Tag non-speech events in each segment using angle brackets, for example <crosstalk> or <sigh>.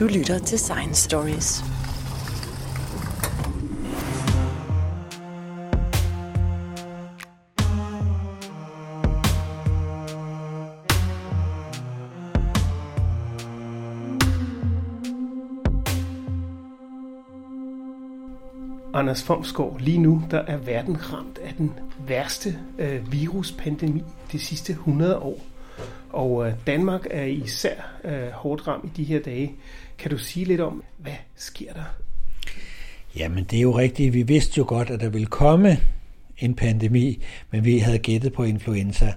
Du lytter til Science Stories. Anders Fomsgaard, lige nu der er verden ramt af den værste øh, viruspandemi de sidste 100 år. Og øh, Danmark er især øh, hårdt ramt i de her dage. Kan du sige lidt om, hvad sker der? Jamen det er jo rigtigt. Vi vidste jo godt, at der ville komme en pandemi, men vi havde gættet på influenza.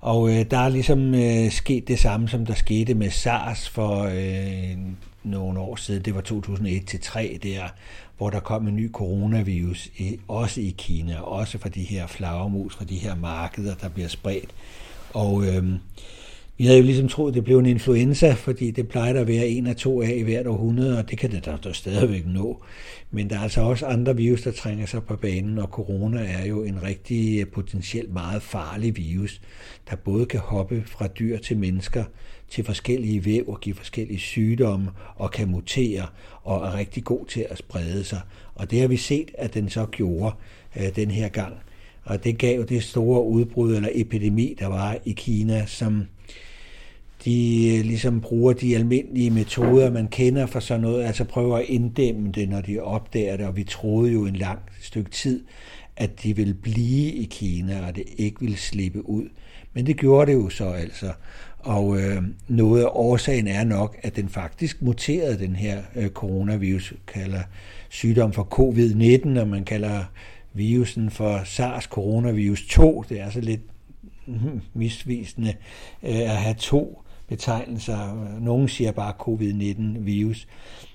Og øh, der er ligesom øh, sket det samme, som der skete med SARS for øh, nogle år siden. Det var 2001-3 der, hvor der kom en ny coronavirus, i, også i Kina, også fra de her flagermus, fra de her markeder, der bliver spredt. Og øh, vi havde jo ligesom troet, det blev en influenza, fordi det plejer at være en af to af i hvert århundrede, og det kan det da, da stadigvæk nå. Men der er altså også andre virus, der trænger sig på banen, og corona er jo en rigtig øh, potentielt meget farlig virus, der både kan hoppe fra dyr til mennesker, til forskellige væv og give forskellige sygdomme og kan mutere og er rigtig god til at sprede sig. Og det har vi set, at den så gjorde øh, den her gang. Og det gav det store udbrud eller epidemi, der var i Kina, som de øh, ligesom bruger de almindelige metoder, man kender for sådan noget, altså prøver at inddæmme det, når de opdager det, og vi troede jo en lang stykke tid, at de ville blive i Kina, og det ikke ville slippe ud. Men det gjorde det jo så altså. Og øh, noget af årsagen er nok, at den faktisk muterede den her øh, coronavirus, kalder sygdom for covid-19, og man kalder virusen for SARS-coronavirus 2. Det er så lidt hmm, misvisende øh, at have to betegnelser. Nogle siger bare covid-19-virus.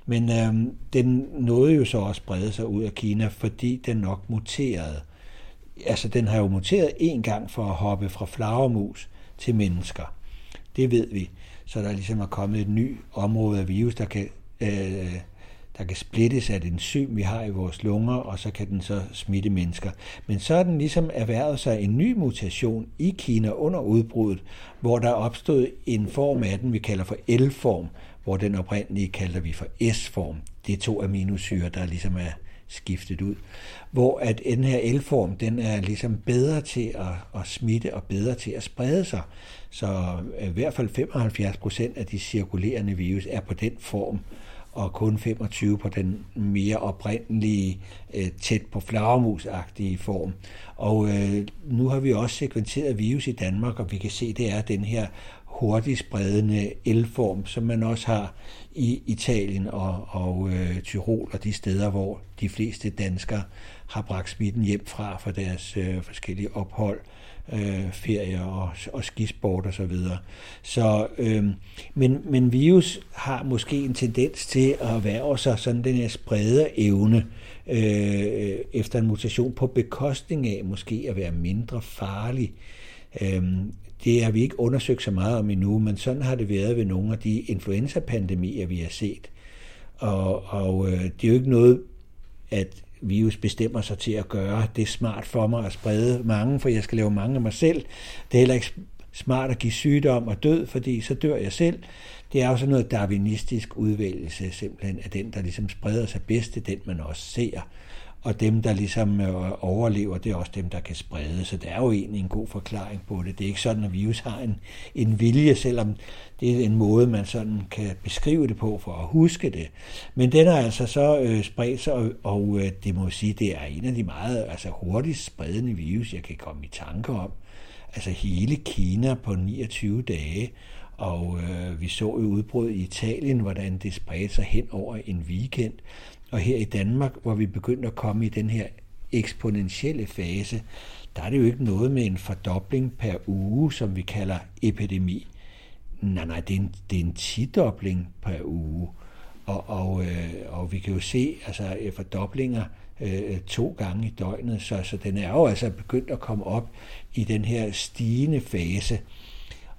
Men øh, den nåede jo så også sprede sig ud af Kina, fordi den nok muterede. Altså, den har jo muteret en gang for at hoppe fra flagermus til mennesker. Det ved vi. Så der ligesom er kommet et nyt område af virus, der kan, øh, der kan splittes af et enzym, vi har i vores lunger, og så kan den så smitte mennesker. Men så er den ligesom erhvervet sig en ny mutation i Kina under udbruddet, hvor der er opstået en form af den, vi kalder for L-form, hvor den oprindelige kalder vi for S-form. Det er to aminosyre, der ligesom er skiftet ud. Hvor at den her L-form, den er ligesom bedre til at, at smitte og bedre til at sprede sig. Så i hvert fald 75 procent af de cirkulerende virus er på den form, og kun 25 på den mere oprindelige, øh, tæt på flagermusagtige form. Og øh, nu har vi også sekventeret virus i Danmark, og vi kan se, det er den her hurtigt spredende elform, som man også har i Italien og, og øh, Tyrol og de steder, hvor de fleste danskere har bragt smitten hjem fra for deres øh, forskellige ophold, øh, Øh, ferier og, og skisport og så videre. Så, øh, men, men virus har måske en tendens til at være sig sådan den her sprede evne øh, efter en mutation på bekostning af måske at være mindre farlig. Øh, det har vi ikke undersøgt så meget om endnu, men sådan har det været ved nogle af de influenza-pandemier, vi har set. Og, og øh, det er jo ikke noget, at virus bestemmer sig til at gøre. Det er smart for mig at sprede mange, for jeg skal lave mange af mig selv. Det er heller ikke smart at give sygdom og død, fordi så dør jeg selv. Det er også noget darwinistisk udvælgelse simpelthen at den, der ligesom spreder sig bedst, det er den, man også ser og dem, der ligesom øh, overlever, det er også dem, der kan sprede. Så der er jo egentlig en god forklaring på det. Det er ikke sådan, at virus har en, en vilje, selvom det er en måde, man sådan kan beskrive det på for at huske det. Men den har altså så øh, spredt sig, og, og øh, det må jeg sige, det er en af de meget altså, hurtigt spredende virus, jeg kan komme i tanke om. Altså hele Kina på 29 dage, og øh, vi så jo udbrud i Italien, hvordan det spredte sig hen over en weekend. Og her i Danmark, hvor vi begyndte at komme i den her eksponentielle fase, der er det jo ikke noget med en fordobling per uge, som vi kalder epidemi. Nej, nej, det er en, det er en tidobling per uge. Og, og, øh, og vi kan jo se altså, øh, fordoblinger øh, to gange i døgnet, så, så den er jo altså begyndt at komme op i den her stigende fase.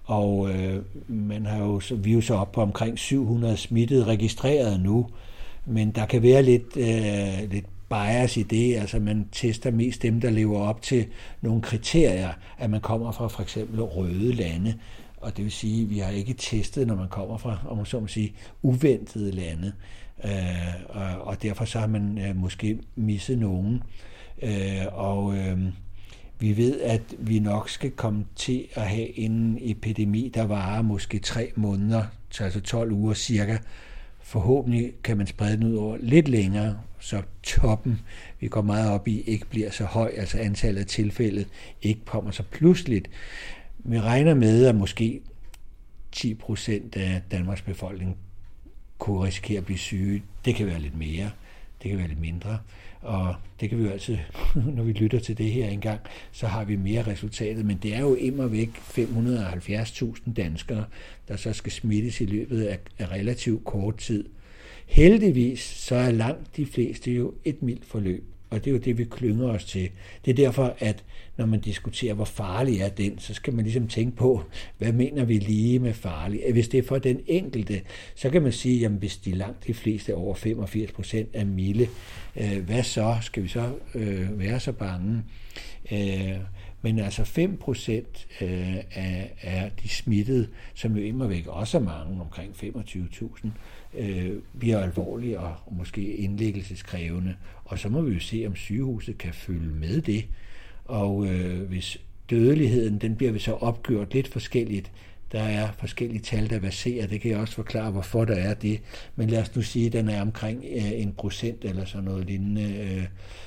Og øh, man har jo, vi er jo så op på omkring 700 smittede registreret nu, men der kan være lidt, øh, lidt bias i det, altså man tester mest dem, der lever op til nogle kriterier, at man kommer fra for eksempel røde lande, og det vil sige, at vi har ikke testet, når man kommer fra, om man så må sige, uventede lande. Øh, og, og derfor så har man øh, måske misset nogen. Øh, og øh, vi ved, at vi nok skal komme til at have en epidemi, der varer måske tre måneder, altså 12 uger cirka. Forhåbentlig kan man sprede den ud over lidt længere, så toppen, vi går meget op i, ikke bliver så høj, altså antallet af tilfælde ikke kommer så pludseligt. Vi regner med, at måske 10 procent af Danmarks befolkning kunne risikere at blive syge. Det kan være lidt mere, det kan være lidt mindre. Og det kan vi jo altid, <laughs> når vi lytter til det her engang, så har vi mere resultatet. Men det er jo immer væk 570.000 danskere, der så skal smittes i løbet af, af relativt kort tid. Heldigvis så er langt de fleste jo et mildt forløb. Og det er jo det, vi klynger os til. Det er derfor, at når man diskuterer, hvor farlig er den, så skal man ligesom tænke på, hvad mener vi lige med farlig? Hvis det er for den enkelte, så kan man sige, jamen hvis de langt de fleste over 85 procent er milde, øh, hvad så? Skal vi så øh, være så bange? Øh, men altså 5 procent øh, af, af de smittede, som jo immer væk også er mange, omkring 25.000, øh, bliver alvorlige og måske indlæggelseskrævende. Og så må vi jo se, om sygehuset kan følge med det. Og øh, hvis dødeligheden, den bliver vi så opgjort lidt forskelligt. Der er forskellige tal, der baserer. Det kan jeg også forklare, hvorfor der er det. Men lad os nu sige, at den er omkring øh, en procent eller sådan noget lignende. Øh,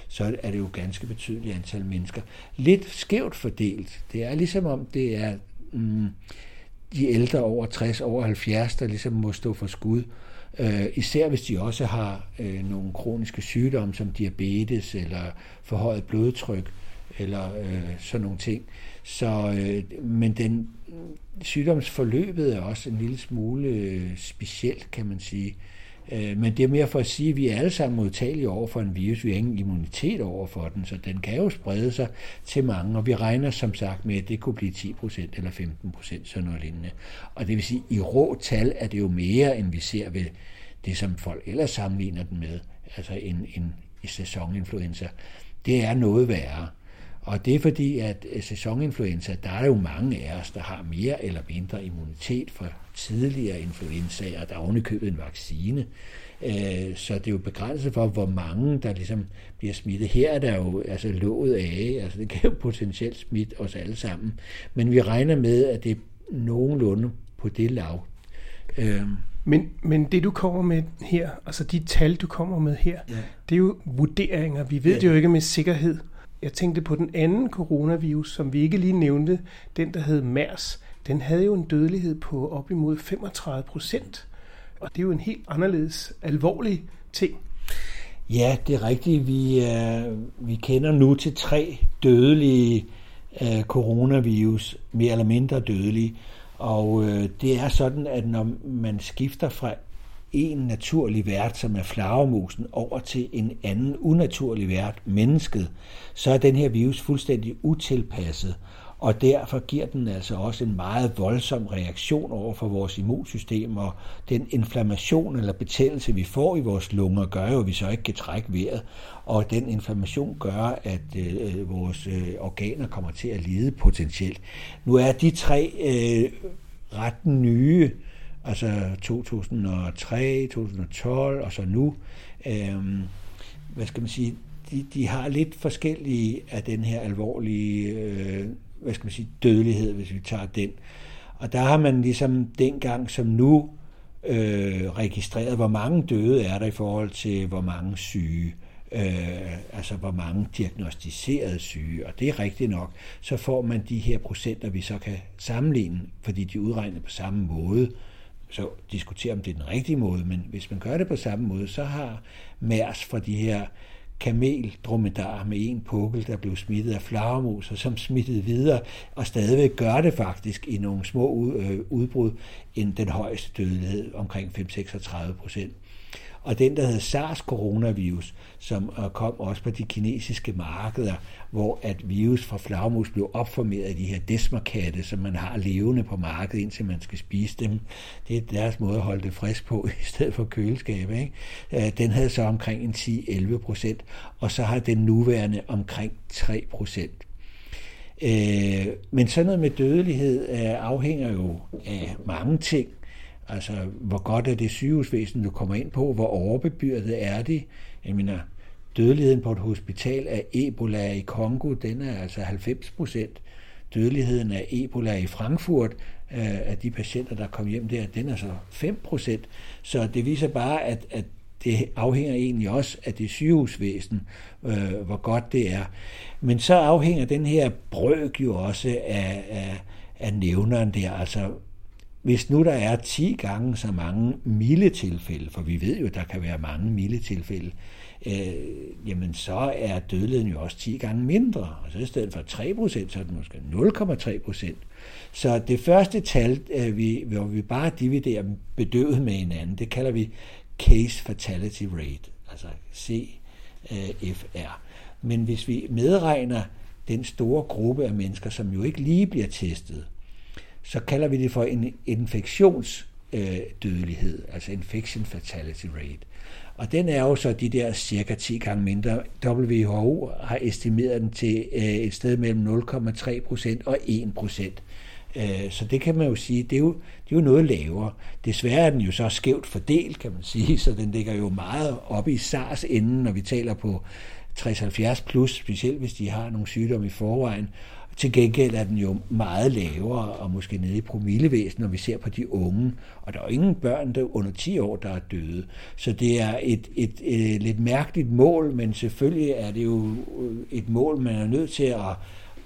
så er det jo ganske betydeligt antal mennesker. Lidt skævt fordelt. Det er ligesom om, det er mm, de ældre over 60, over 70, der ligesom må stå for skud. Øh, især hvis de også har øh, nogle kroniske sygdomme som diabetes eller forhøjet blodtryk eller øh, sådan nogle ting. Så, øh, men den sygdomsforløbet er også en lille smule øh, specielt, kan man sige. Øh, men det er mere for at sige, at vi er alle sammen modtagelige over for en virus. Vi har ingen immunitet over for den, så den kan jo sprede sig til mange. Og vi regner som sagt med, at det kunne blive 10% eller 15% sådan noget lignende. Og det vil sige, at i rå tal er det jo mere, end vi ser ved det, som folk ellers sammenligner den med, altså en, en, en sæsoninfluenza. Det er noget værre. Og det er fordi, at sæsoninfluenza, der er jo mange af os, der har mere eller mindre immunitet for tidligere influenzaer. Der er ovenikøbet en vaccine. Øh, så det er jo begrænset for, hvor mange der ligesom bliver smittet. Her er der jo altså lået af, altså det kan jo potentielt smitte os alle sammen. Men vi regner med, at det er nogenlunde på det lav. Øh, men, men det du kommer med her, altså de tal du kommer med her, ja. det er jo vurderinger. Vi ved ja. det jo ikke med sikkerhed. Jeg tænkte på den anden coronavirus, som vi ikke lige nævnte, den der hed MERS. Den havde jo en dødelighed på op imod 35 procent. Og det er jo en helt anderledes alvorlig ting. Ja, det er rigtigt. Vi, øh, vi kender nu til tre dødelige øh, coronavirus, mere eller mindre dødelige. Og øh, det er sådan, at når man skifter fra en naturlig vært, som er flagermusen, over til en anden unaturlig vært, mennesket, så er den her virus fuldstændig utilpasset. Og derfor giver den altså også en meget voldsom reaktion over for vores immunsystem, og den inflammation eller betændelse, vi får i vores lunger, gør jo, at vi så ikke kan trække vejret. Og den inflammation gør, at øh, vores øh, organer kommer til at lide potentielt. Nu er de tre øh, ret nye altså 2003, 2012 og så nu. Øhm, hvad skal man sige, de, de har lidt forskellige af den her alvorlige, øh, hvad skal man sige, dødelighed, hvis vi tager den. Og der har man ligesom dengang som nu øh, registreret, hvor mange døde er der i forhold til, hvor mange syge. Øh, altså hvor mange diagnostiserede syge, og det er rigtigt nok, så får man de her procenter, vi så kan sammenligne, fordi de er udregnet på samme måde, så diskutere, om det er den rigtige måde, men hvis man gør det på samme måde, så har Mærs for de her kameldromedarer med en pukkel, der blev smittet af flagermus, og som smittede videre, og stadigvæk gør det faktisk i nogle små øh, udbrud, end den højeste dødelighed, omkring 5-36 procent og den, der hedder SARS-coronavirus, som øh, kom også på de kinesiske markeder, hvor at virus fra flagmus blev opformeret af de her desmerkatte, som man har levende på markedet, indtil man skal spise dem. Det er deres måde at holde det frisk på, <laughs> i stedet for køleskab. Ikke? Øh, den havde så omkring en 10-11 procent, og så har den nuværende omkring 3 procent. Øh, men sådan noget med dødelighed øh, afhænger jo af mange ting. Altså, hvor godt er det sygehusvæsen, du kommer ind på? Hvor overbebyrdet er det? Jeg mener, dødeligheden på et hospital af Ebola i Kongo, den er altså 90 procent. Dødeligheden af Ebola i Frankfurt, øh, af de patienter, der kom hjem der, den er så 5 procent. Så det viser bare, at, at det afhænger egentlig også af det sygehusvæsen, øh, hvor godt det er. Men så afhænger den her brøk jo også af, af, af nævneren der, altså hvis nu der er 10 gange så mange milde tilfælde, for vi ved jo, der kan være mange milde tilfælde, øh, jamen så er dødeligheden jo også 10 gange mindre. Og så i stedet for 3 procent, så er det måske 0,3 procent. Så det første tal, øh, vi, hvor vi bare dividerer bedøvet med hinanden, det kalder vi Case Fatality Rate, altså CFR. Men hvis vi medregner den store gruppe af mennesker, som jo ikke lige bliver testet, så kalder vi det for en infektionsdødelighed, øh, altså infection fatality rate. Og den er jo så de der cirka 10 gange mindre. WHO har estimeret den til øh, et sted mellem 0,3 procent og 1 procent. Øh, så det kan man jo sige, det er jo, det er jo noget lavere. Desværre er den jo så skævt fordelt, kan man sige, <laughs> så den ligger jo meget oppe i SARS enden, når vi taler på 60-70 plus, specielt hvis de har nogle sygdomme i forvejen. Til gengæld er den jo meget lavere, og måske nede i promillevæsen, når vi ser på de unge. Og der er jo ingen børn der under 10 år, der er døde. Så det er et, et, et, et lidt mærkeligt mål, men selvfølgelig er det jo et mål, man er nødt til at,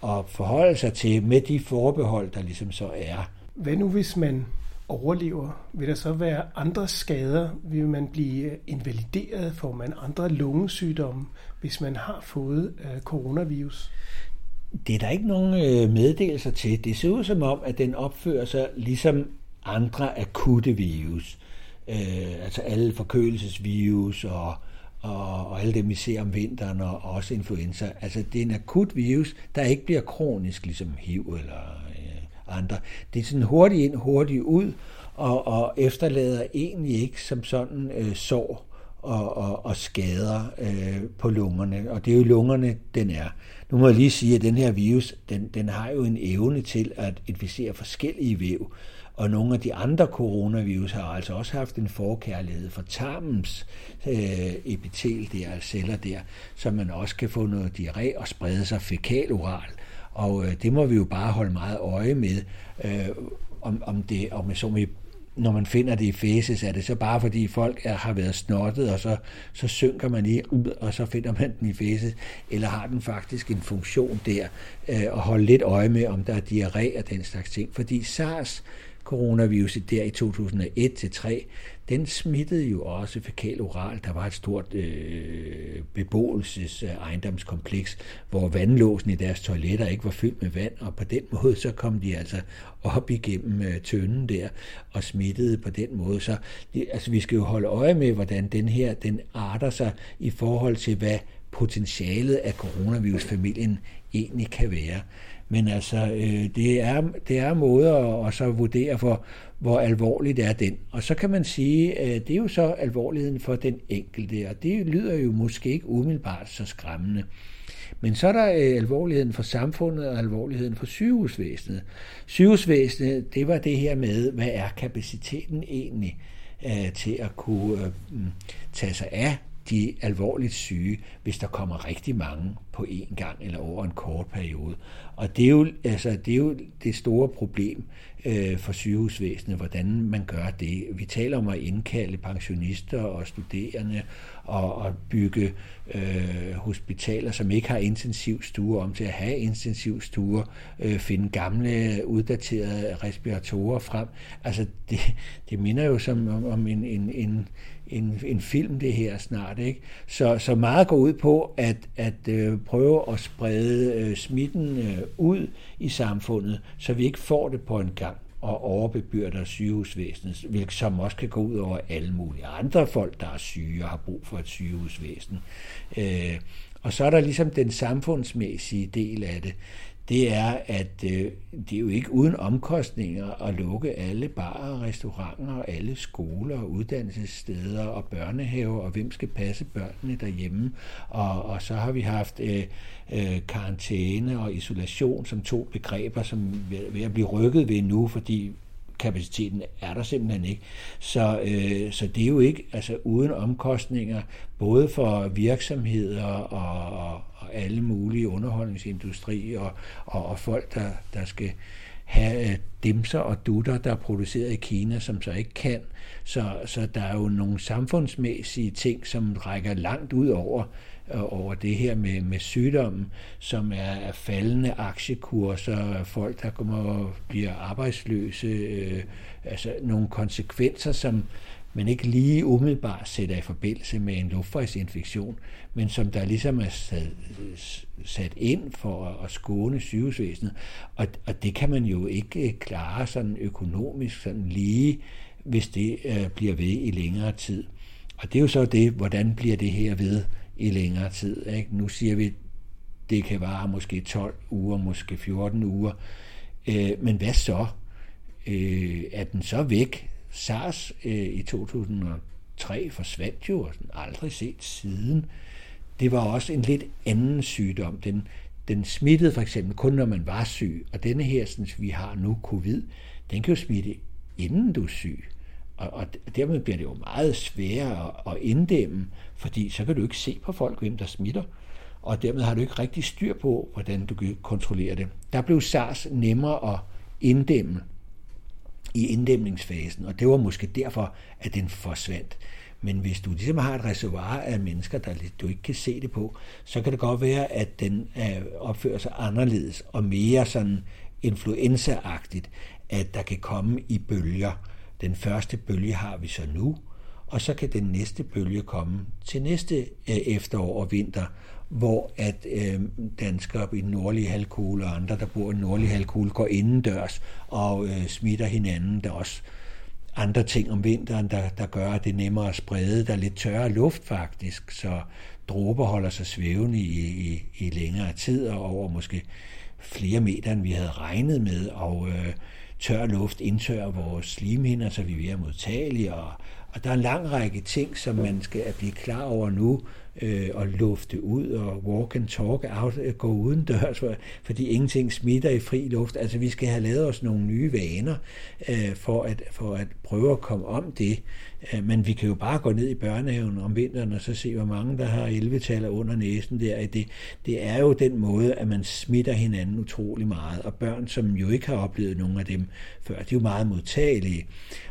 at forholde sig til med de forbehold, der ligesom så er. Hvad nu, hvis man overlever? Vil der så være andre skader? Vil man blive invalideret? Får man andre lungesygdomme, hvis man har fået øh, coronavirus? Det er der ikke nogen øh, meddelelser til. Det ser ud som om, at den opfører sig ligesom andre akutte virus. Øh, altså alle forkølelsesvirus og, og, og alle dem, vi ser om vinteren, og også influenza. Altså det er en akut virus, der ikke bliver kronisk, ligesom HIV eller øh, andre. Det er sådan hurtigt ind, hurtigt ud, og, og efterlader egentlig ikke som sådan øh, sår og, og, og skader øh, på lungerne. Og det er jo lungerne, den er. Nu må jeg lige sige, at den her virus, den, den har jo en evne til at inficere forskellige væv. Og nogle af de andre coronavirus har altså også haft en forkærlighed for tarmens øh, epitel der, celler der, så man også kan få noget diarré og sprede sig fekaloral. Og øh, det må vi jo bare holde meget øje med, øh, om, om det, om så må når man finder det i fæses, er det så bare fordi folk er, har været snottet, og så, så synker man i, og så finder man den i fæses, eller har den faktisk en funktion der, øh, og holde lidt øje med, om der er diarré og den slags ting. Fordi SARS, coronaviruset der i 2001-3, den smittede jo også fækal oral. Der var et stort øh, beboelses ejendomskompleks, hvor vandlåsen i deres toiletter ikke var fyldt med vand, og på den <laughs> måde så kom de altså op igennem øh, tønden der og smittede på den måde. Så det, altså, vi skal jo holde øje med, hvordan den her den arter sig i forhold til, hvad potentialet af coronavirusfamilien egentlig kan være. Men altså, øh, det, er, det er måder at, at så vurdere for, hvor alvorligt er den. Og så kan man sige, at det er jo så alvorligheden for den enkelte, og det lyder jo måske ikke umiddelbart så skræmmende. Men så er der øh, alvorligheden for samfundet og alvorligheden for sygehusvæsenet. Sygehusvæsenet, det var det her med, hvad er kapaciteten egentlig øh, til at kunne øh, mm, tage sig af de alvorligt syge, hvis der kommer rigtig mange på én gang eller over en kort periode. Og det er jo, altså, det, er jo det store problem øh, for sygehusvæsenet, hvordan man gør det. Vi taler om at indkalde pensionister og studerende og, og bygge øh, hospitaler, som ikke har intensivstuer, om til at have intensivstuer, øh, finde gamle, uddaterede respiratorer frem. Altså, det, det minder jo som om, om en, en, en, en, en film, det her snart. Ikke? Så, så meget går ud på at, at øh, prøve at sprede øh, smitten øh, ud i samfundet, så vi ikke får det på en gang og overbebyrder sygehusvæsenet, hvilket som også kan gå ud over alle mulige andre folk, der er syge og har brug for et sygehusvæsen. Øh, og så er der ligesom den samfundsmæssige del af det det er, at øh, det er jo ikke uden omkostninger at lukke alle barer, restauranter, alle skoler, uddannelsessteder og børnehaver, og hvem skal passe børnene derhjemme. Og, og så har vi haft øh, øh, karantæne og isolation som to begreber, som er ved at blive rykket ved nu, fordi kapaciteten er der simpelthen ikke. Så, øh, så det er jo ikke altså uden omkostninger, både for virksomheder og, og, og alle mulige underholdningsindustri og, og, og folk, der, der skal have øh, dimser og dutter, der er produceret i Kina, som så ikke kan. Så, så der er jo nogle samfundsmæssige ting, som rækker langt ud over over det her med, med sygdommen, som er faldende aktiekurser, folk, der kommer og bliver arbejdsløse, øh, altså nogle konsekvenser, som man ikke lige umiddelbart sætter i forbindelse med en luftvejsinfektion, men som der ligesom er sat, sat ind for at skåne sygehusvæsenet. Og, og det kan man jo ikke øh, klare sådan økonomisk sådan lige, hvis det øh, bliver ved i længere tid. Og det er jo så det, hvordan bliver det her ved i længere tid. Ikke? Nu siger vi, det kan vare måske 12 uger, måske 14 uger. Øh, men hvad så? Øh, er den så væk? SARS øh, i 2003 forsvandt jo, og den aldrig set siden. Det var også en lidt anden sygdom. Den, den smittede for eksempel kun, når man var syg. Og denne her, som vi har nu, covid, den kan jo smitte, inden du er syg. Og, og dermed bliver det jo meget sværere at inddæmme, fordi så kan du ikke se på folk, hvem der smitter, og dermed har du ikke rigtig styr på, hvordan du kan kontrollere det. Der blev SARS nemmere at inddæmme i inddæmningsfasen, og det var måske derfor, at den forsvandt. Men hvis du ligesom har et reservoir af mennesker, der du ikke kan se det på, så kan det godt være, at den øh, opfører sig anderledes og mere sådan influenzaagtigt, at der kan komme i bølger. Den første bølge har vi så nu, og så kan den næste bølge komme til næste øh, efterår og vinter, hvor at øh, danskere i den nordlige halvkugle og andre, der bor i den nordlige halvkugle, går indendørs og øh, smitter hinanden. Der er også andre ting om vinteren, der, der gør, at det er nemmere at sprede. Der er lidt tørre luft faktisk, så dråber holder sig svævende i, i, i længere tid og over måske flere meter, end vi havde regnet med, og øh, tør luft indtørrer vores slimhinder, så vi er mere modtagelige, og, og der er en lang række ting, som man skal blive klar over nu, øh, og lufte ud og walk and talk out, øh, gå uden dørs, fordi ingenting smitter i fri luft. Altså vi skal have lavet os nogle nye vaner øh, for, at, for at prøve at komme om det. Øh, men vi kan jo bare gå ned i børnehaven om vinteren og så se, hvor mange der har 11 under næsen der. Det, det er jo den måde, at man smitter hinanden utrolig meget. Og børn, som jo ikke har oplevet nogen af dem før, de er jo meget modtagelige.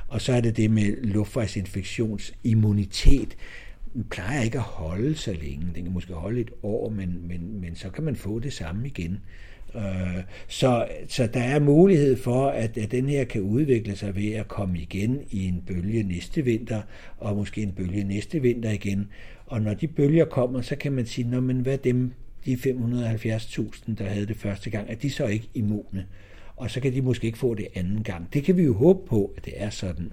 Og så er det det med luftvejsinfektionsimmunitet Den plejer ikke at holde så længe. Den kan måske holde et år, men, men, men så kan man få det samme igen. Øh, så, så der er mulighed for, at, at den her kan udvikle sig ved at komme igen i en bølge næste vinter, og måske en bølge næste vinter igen. Og når de bølger kommer, så kan man sige, Nå, men hvad dem, de 570.000, der havde det første gang, er de så ikke immune? Og så kan de måske ikke få det anden gang. Det kan vi jo håbe på, at det er sådan,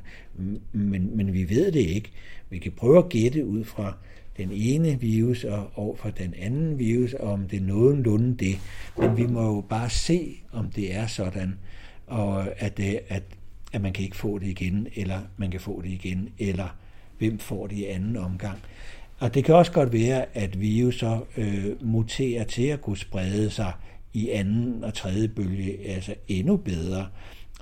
men, men vi ved det ikke. Vi kan prøve at gætte ud fra den ene virus og over fra den anden virus, og om det er nogenlunde det. Men vi må jo bare se, om det er sådan, og at, det, at, at man kan ikke få det igen, eller man kan få det igen, eller hvem får det i anden omgang. Og det kan også godt være, at virus så øh, muterer til at kunne sprede sig i anden og tredje bølge altså endnu bedre.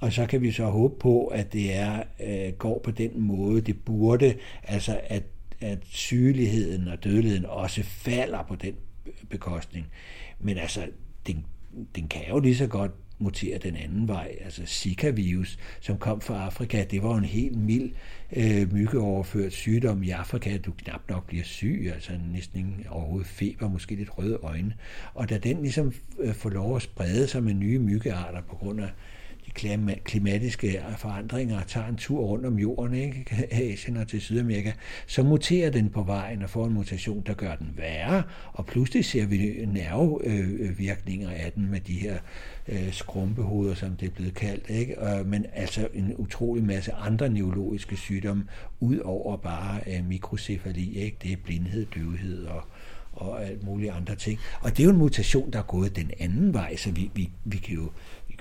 Og så kan vi så håbe på, at det er øh, går på den måde, det burde, altså at, at sygeligheden og dødeligheden også falder på den bekostning. Men altså, den, den kan jo lige så godt mutere den anden vej. Altså Zika-virus, som kom fra Afrika, det var en helt mild øh, myggeoverført sygdom i Afrika. Du knap nok bliver syg, altså næsten ingen overhovedet feber, måske lidt røde øjne. Og da den ligesom øh, får lov at sprede sig med nye myggearter på grund af de klimatiske forandringer og tager en tur rundt om jorden, ikke? <laughs> Asien og til Sydamerika, så muterer den på vejen og får en mutation, der gør den værre, og pludselig ser vi nervevirkninger øh, øh, af den med de her øh, skrumpehoveder, som det er blevet kaldt, ikke? men altså en utrolig masse andre neurologiske sygdomme, ud over bare mikrocefali, ikke? det er blindhed, døvhed og, og alt mulige andre ting. Og det er jo en mutation, der er gået den anden vej, så vi, vi, vi, kan, jo,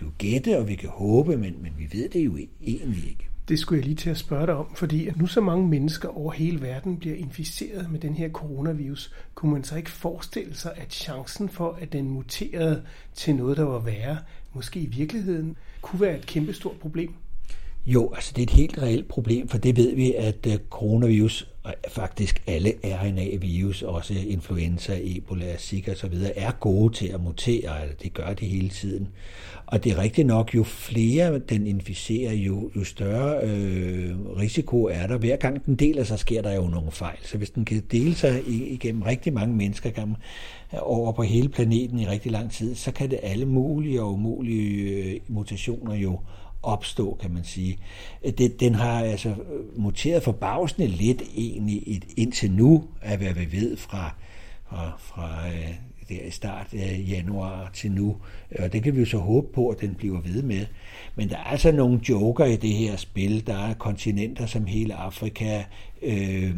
jo gætte, og vi kan håbe, men, men vi ved det jo egentlig ikke. Det skulle jeg lige til at spørge dig om, fordi at nu så mange mennesker over hele verden bliver inficeret med den her coronavirus, kunne man så ikke forestille sig, at chancen for, at den muterede til noget, der var værre, måske i virkeligheden kunne være et kæmpestort problem? Jo, altså det er et helt reelt problem, for det ved vi, at øh, coronavirus, og faktisk alle RNA-virus, også influenza, Ebola, Zika osv., er gode til at mutere, eller det gør det hele tiden. Og det er rigtigt nok, jo flere den inficerer, jo, jo større øh, risiko er der. Hver gang den deler sig, sker der jo nogle fejl. Så hvis den kan dele sig igennem rigtig mange mennesker, gennem, øh, over på hele planeten i rigtig lang tid, så kan det alle mulige og umulige øh, mutationer jo opstå, kan man sige. Det, den har altså muteret forbavsende lidt egentlig indtil nu, af hvad vi ved fra, fra, fra øh, der i start af januar til nu. Og det kan vi jo så håbe på, at den bliver ved med. Men der er altså nogle joker i det her spil. Der er kontinenter som hele Afrika, øh,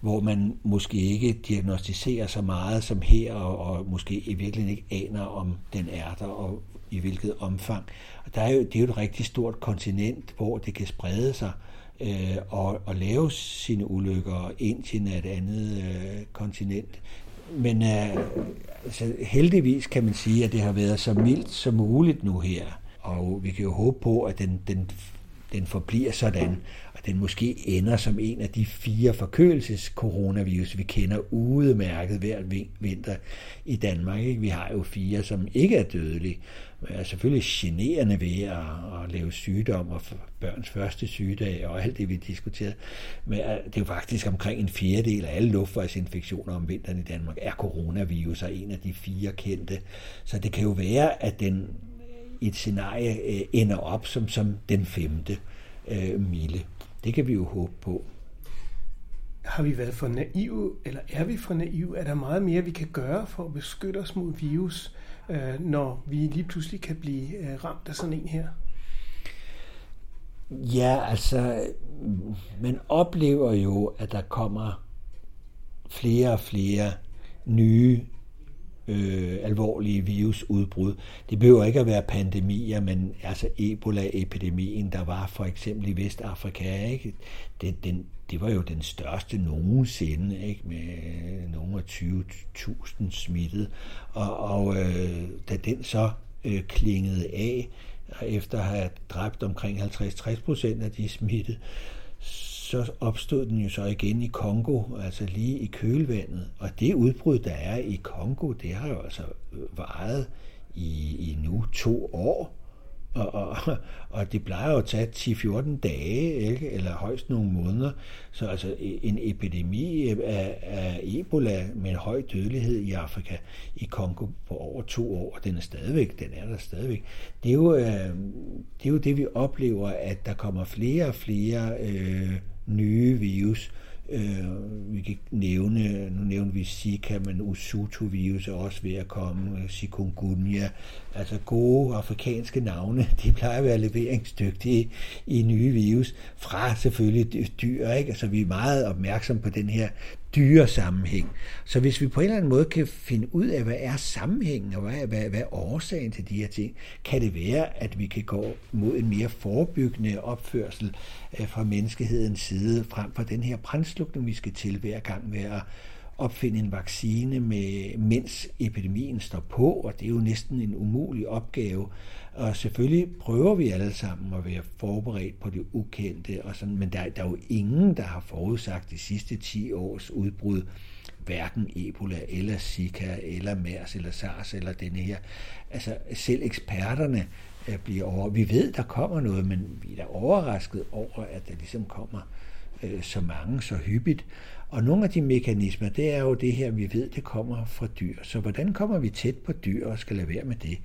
hvor man måske ikke diagnostiserer så meget som her, og, og måske i virkeligheden ikke aner, om den er der, og i hvilket omfang. Og der er jo, det er jo et rigtig stort kontinent, hvor det kan sprede sig øh, og, og lave sine ulykker. Indien er et andet øh, kontinent. Men øh, altså, heldigvis kan man sige, at det har været så mildt som muligt nu her. Og vi kan jo håbe på, at den, den, den forbliver sådan, og den måske ender som en af de fire forkølelses-coronavirus, vi kender udmærket hver vinter i Danmark. Ikke? Vi har jo fire, som ikke er dødelige, men er selvfølgelig generende ved at, at lave sygdom og børns første sygedag og alt det, vi diskuterede. Men øh, det er jo faktisk omkring en fjerdedel af alle luftvejsinfektioner om vinteren i Danmark er coronavirus og en af de fire kendte. Så det kan jo være, at den et scenarie øh, ender op som, som den femte øh, mille. Det kan vi jo håbe på. Har vi været for naive, eller er vi for naive? Er der meget mere, vi kan gøre for at beskytte os mod virus? øh, når vi lige pludselig kan blive øh, ramt af sådan en her? Ja, altså, man oplever jo, at der kommer flere og flere nye øh, alvorlige virusudbrud. Det behøver ikke at være pandemier, men altså Ebola-epidemien, der var for eksempel i Vestafrika, ikke? Det, den, det var jo den største nogensinde, ikke? med nogle af 20.000 smittede. Og, og øh, da den så øh, klingede af, efter at have dræbt omkring 50-60 procent af de smittede, så opstod den jo så igen i Kongo, altså lige i kølvandet. Og det udbrud, der er i Kongo, det har jo altså øh, varet i, i nu to år. Og, og, <laughs> og det plejer jo at tage 10-14 dage, ikke? eller højst nogle måneder. Så altså e, en epidemi af, af Ebola med en høj dødelighed i Afrika, i Kongo på over to år, og den er stadigvæk, den er der stadigvæk. Det er jo, øh, det, er jo det, vi oplever, at der kommer flere og flere øh, nye virus, Øh, vi kan nævne, nu nævner vi Zika, men Usutu-virus er også ved at komme, øh, Chikungunya, altså gode afrikanske navne, <laughs> de plejer at være leveringsdygtige i nye virus, fra selvfølgelig dyr, ikke? Altså vi er meget opmærksom på den her dyresammenhæng. Så hvis vi på en eller anden måde kan finde ud af, hvad er sammenhængen, og hvad er, hvad, hvad er årsagen til de her ting, kan det være, at vi kan gå mod en mere forebyggende opførsel øh, fra menneskehedens side, frem for den her brændslukning, vi skal til hver gang med at opfinde en vaccine, med, mens epidemien står på, og det er jo næsten en umulig opgave. Og selvfølgelig prøver vi alle sammen at være forberedt på det ukendte, og sådan, men der, der er jo ingen, der har forudsagt de sidste 10 års udbrud, hverken Ebola eller Zika eller MERS eller SARS eller denne her. Altså selv eksperterne øh, bliver over. Vi ved, der kommer noget, men vi er da overrasket over, at der ligesom kommer øh, så mange så hyppigt. Og nogle af de mekanismer, det er jo det her, vi ved, det kommer fra dyr. Så hvordan kommer vi tæt på dyr og skal lade være med det?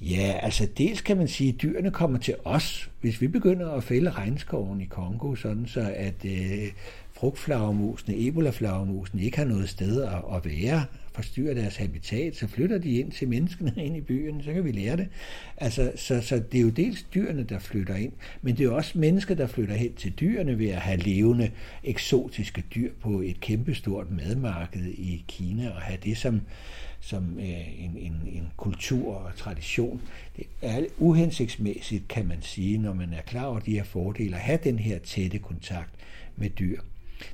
Ja, altså dels kan man sige, at dyrene kommer til os. Hvis vi begynder at fælde regnskoven i Kongo, sådan så at øh, frugtflagermusene, ebolaflagermusene ikke har noget sted at, at være, forstyrrer deres habitat, så flytter de ind til menneskene <laughs> ind i byen, så kan vi lære det. Altså, så, så det er jo dels dyrene, der flytter ind, men det er også mennesker, der flytter hen til dyrene ved at have levende, eksotiske dyr på et kæmpestort madmarked i Kina, og have det som, som øh, en, en, en kultur og tradition. Det er uhensigtsmæssigt, kan man sige, når man er klar over de her fordele, at have den her tætte kontakt med dyr.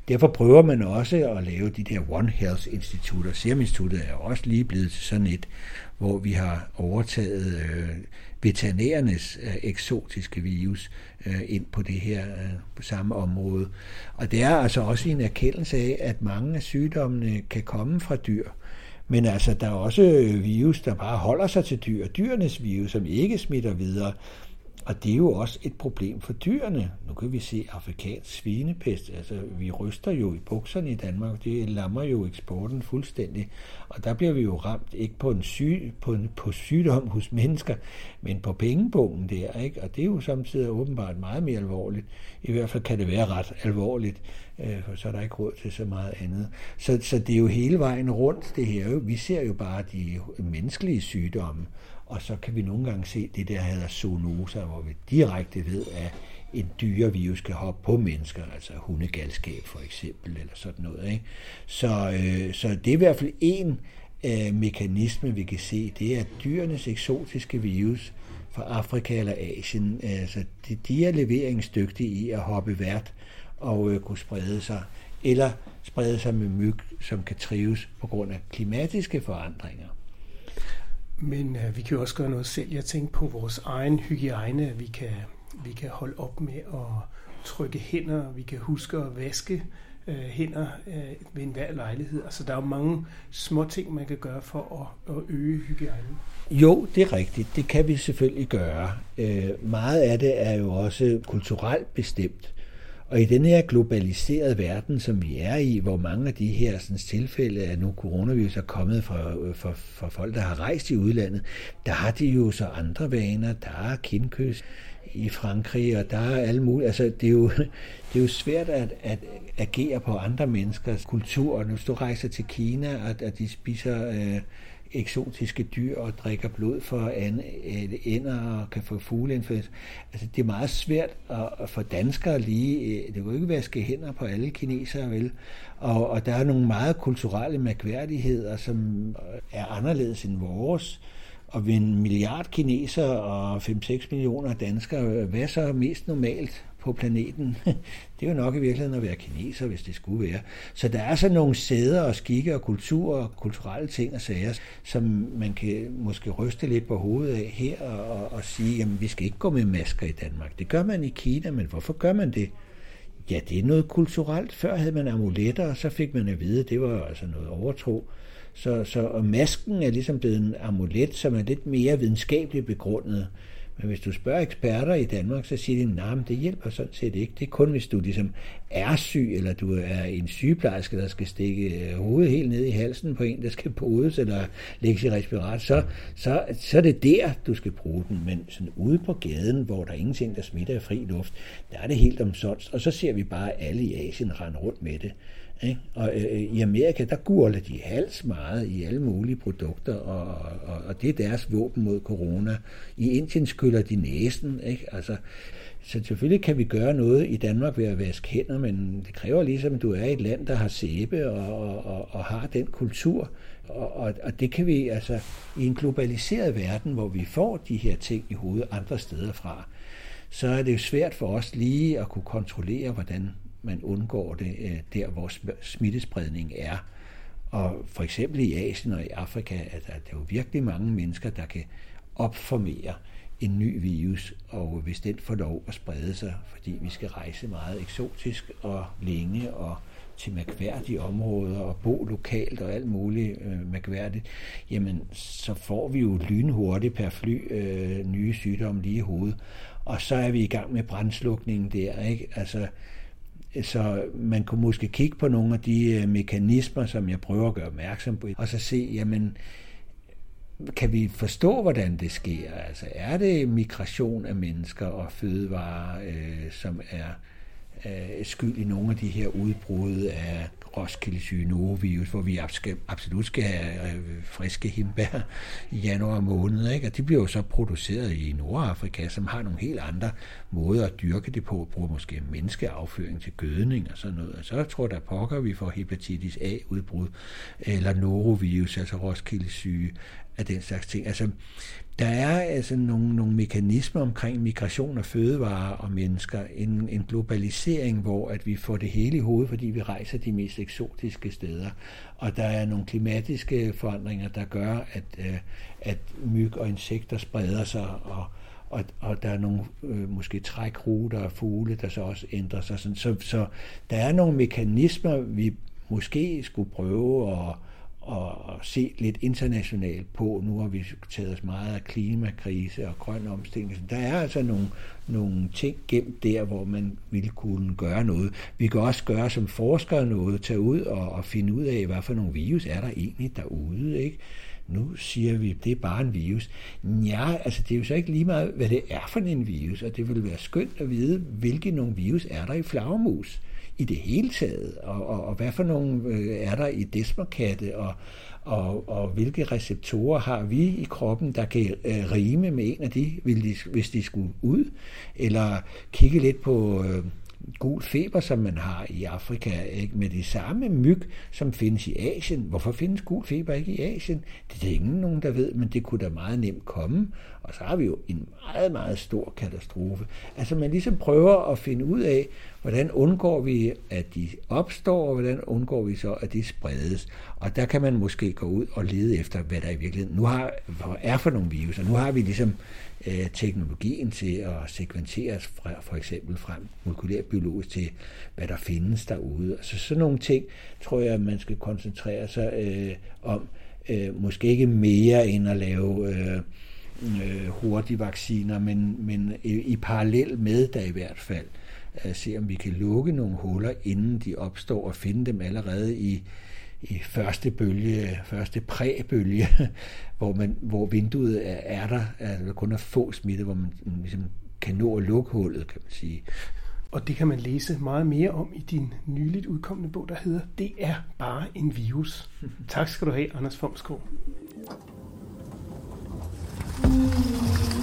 Derfor prøver man også at lave de der One Health institutter. Serum Instituttet er også lige blevet til sådan et, hvor vi har overtaget øh, veterinærernes øh, eksotiske virus øh, ind på det her øh, på samme område. Og det er altså også en erkendelse af, at mange af sygdommene kan komme fra dyr. Men altså, der er også virus, der bare holder sig til dyr. Dyrenes virus, som ikke smitter videre. Og det er jo også et problem for dyrene. Nu kan vi se afrikansk svinepest. Altså, vi ryster jo i bukserne i Danmark. Det lammer jo eksporten fuldstændig. Og der bliver vi jo ramt ikke på en syg, på, en, på sygdom hos mennesker, men på pengebungen der. Ikke? Og det er jo samtidig åbenbart meget mere alvorligt. I hvert fald kan det være ret alvorligt, øh, for så er der ikke råd til så meget andet. Så, så det er jo hele vejen rundt det her. Vi ser jo bare de menneskelige sygdomme, og så kan vi nogle gange se det der hedder zoonoser, hvor vi direkte ved, at en dyrevirus kan hoppe på mennesker, altså hundegalskab for eksempel, eller sådan noget. Ikke? Så, øh, så det er i hvert fald en øh, mekanisme, vi kan se, det er dyrenes eksotiske virus fra Afrika eller Asien. Altså, de, de er leveringsdygtige i at hoppe vært og øh, kunne sprede sig, eller sprede sig med myg, som kan trives på grund af klimatiske forandringer. Men øh, vi kan jo også gøre noget selv. Jeg tænker på vores egen hygiejne. Vi kan, vi kan holde op med at trykke hænder. Vi kan huske at vaske øh, hænder øh, ved enhver lejlighed. Altså der er jo mange små ting, man kan gøre for at, at øge hygiejnen. Jo, det er rigtigt. Det kan vi selvfølgelig gøre. Øh, meget af det er jo også kulturelt bestemt. Og i den her globaliserede verden, som vi er i, hvor mange af de her sådan, tilfælde af nu coronavirus er kommet fra, øh, fra, fra folk, der har rejst i udlandet, der har de jo så andre vaner. Der er kindkys i Frankrig, og der er alle mulige. Altså, det er jo, <laughs> det er jo svært at, at agere på andre menneskers kultur. Hvis du rejser til Kina, at, at de spiser... Øh, eksotiske dyr og drikker blod for ender øh, og kan få fugleinfluenza. Altså, det er meget svært at, for danskere lige, øh, det kan jo ikke vaske hænder på alle kinesere, vel? Og, og der er nogle meget kulturelle mærkværdigheder, som er anderledes end vores. Og ved en milliard kineser og 5-6 millioner danskere, hvad så er mest normalt? på planeten. <laughs> Det er jo nok i virkeligheden at være kineser, hvis det skulle være. Så der er sådan nogle sæder og skikke og kultur og kulturelle ting og sager, som man kan måske ryste lidt på hovedet af her og, og sige, jamen vi skal ikke gå med masker i Danmark. Det gør man i Kina, men hvorfor gør man det? Ja, det er noget kulturelt. Før havde man amuletter, og så fik man at vide, at det var altså noget overtro. Så, så og masken er ligesom blevet en amulet, som er lidt mere videnskabeligt begrundet. Men hvis du spørger eksperter i Danmark, så siger de, nej, det hjælper sådan set ikke. Det er kun, hvis du ligesom er syg, eller du er en sygeplejerske, der skal stikke øh, hovedet helt ned i halsen på en, der skal podes eller lægges i respirat, så, så, så er det der, du skal bruge den. Men sådan ude på gaden, hvor der er ingenting, der smitter af fri luft, der er det helt omsonst. Og så ser vi bare alle i Asien rende rundt med det. Ikke? Og øh, i Amerika, der gurler de hals meget i alle mulige produkter, og, og, og det er deres våben mod corona. I Indien skyller de næsen. Ikke? Altså, så selvfølgelig kan vi gøre noget i Danmark ved at vaske hænder, men det kræver ligesom, at du er et land, der har sæbe og, og, og, og har den kultur. Og, og, og det kan vi altså i en globaliseret verden, hvor vi får de her ting i hovedet andre steder fra, så er det jo svært for os lige at kunne kontrollere, hvordan man undgår det øh, der, hvor smittespredning er. Og for eksempel i Asien og i Afrika, at der er jo virkelig mange mennesker, der kan opformere en ny virus, og hvis den får lov at sprede sig, fordi vi skal rejse meget eksotisk og længe og til mærkværdige områder og bo lokalt og alt muligt øh, mærkværdigt, jamen så får vi jo lynhurtigt per fly øh, nye sygdomme lige i hovedet. Og så er vi i gang med brandslukningen der, ikke? Altså, så man kunne måske kigge på nogle af de øh, mekanismer, som jeg prøver at gøre opmærksom på, og så se, jamen, kan vi forstå, hvordan det sker? Altså, er det migration af mennesker og fødevarer, øh, som er øh, skyld i nogle af de her udbrud af Roskilde syge norovirus, hvor vi absolut skal have øh, friske himbær i januar måned. Ikke? Og de bliver jo så produceret i Nordafrika, som har nogle helt andre måder at dyrke det på, bruger måske menneskeafføring til gødning og sådan noget. Og så tror der pokker, vi får hepatitis A-udbrud, eller norovirus, altså Roskilde syge, af den slags ting. Altså, der er altså nogle, nogle mekanismer omkring migration af fødevarer og mennesker, en, en globalisering, hvor at vi får det hele i hovedet, fordi vi rejser de mest eksotiske steder. Og der er nogle klimatiske forandringer, der gør, at, øh, at myg og insekter spreder sig, og, og, og der er nogle øh, måske trækruter af fugle, der så også ændrer sig. Sådan. Så, så der er nogle mekanismer, vi måske skulle prøve at og se lidt internationalt på. Nu har vi taget os meget af klimakrise og grøn omstilling. Der er altså nogle, nogle ting gemt der, hvor man ville kunne gøre noget. Vi kan også gøre som forskere noget, tage ud og, og finde ud af, hvad for nogle virus er der egentlig derude. Ikke? Nu siger vi, det er bare en virus. Ja, altså det er jo så ikke lige meget, hvad det er for en virus, og det vil være skønt at vide, hvilke nogle virus er der i flagermus i det hele taget, og, og, og hvad for nogle øh, er der i desmerkatte, og, og, og hvilke receptorer har vi i kroppen, der kan øh, rime med en af de, hvis de skulle ud, eller kigge lidt på... Øh, gul feber, som man har i Afrika, ikke? med de samme myg, som findes i Asien. Hvorfor findes gul feber ikke i Asien? Det er der ingen nogen, der ved, men det kunne da meget nemt komme. Og så har vi jo en meget, meget stor katastrofe. Altså man ligesom prøver at finde ud af, hvordan undgår vi, at de opstår, og hvordan undgår vi så, at de spredes. Og der kan man måske gå ud og lede efter, hvad der i virkeligheden nu har, er for nogle virus. Og nu har vi ligesom øh, teknologien til at sekventere fra, for eksempel frem molekylærbiologisk til, hvad der findes derude. Altså sådan nogle ting, tror jeg, man skal koncentrere sig øh, om. Øh, måske ikke mere end at lave øh, øh, hurtige vacciner, men, men i, i parallel med der i hvert fald at se, om vi kan lukke nogle huller, inden de opstår, og finde dem allerede i, i første bølge, første præbølge, <laughs> hvor, man, hvor vinduet er, er der, altså kun er få smitte, hvor man ligesom kan nå at lukke hullet, kan man sige. Og det kan man læse meget mere om i din nyligt udkommende bog, der hedder Det er bare en virus. tak skal du have, Anders Fomskov. Mm.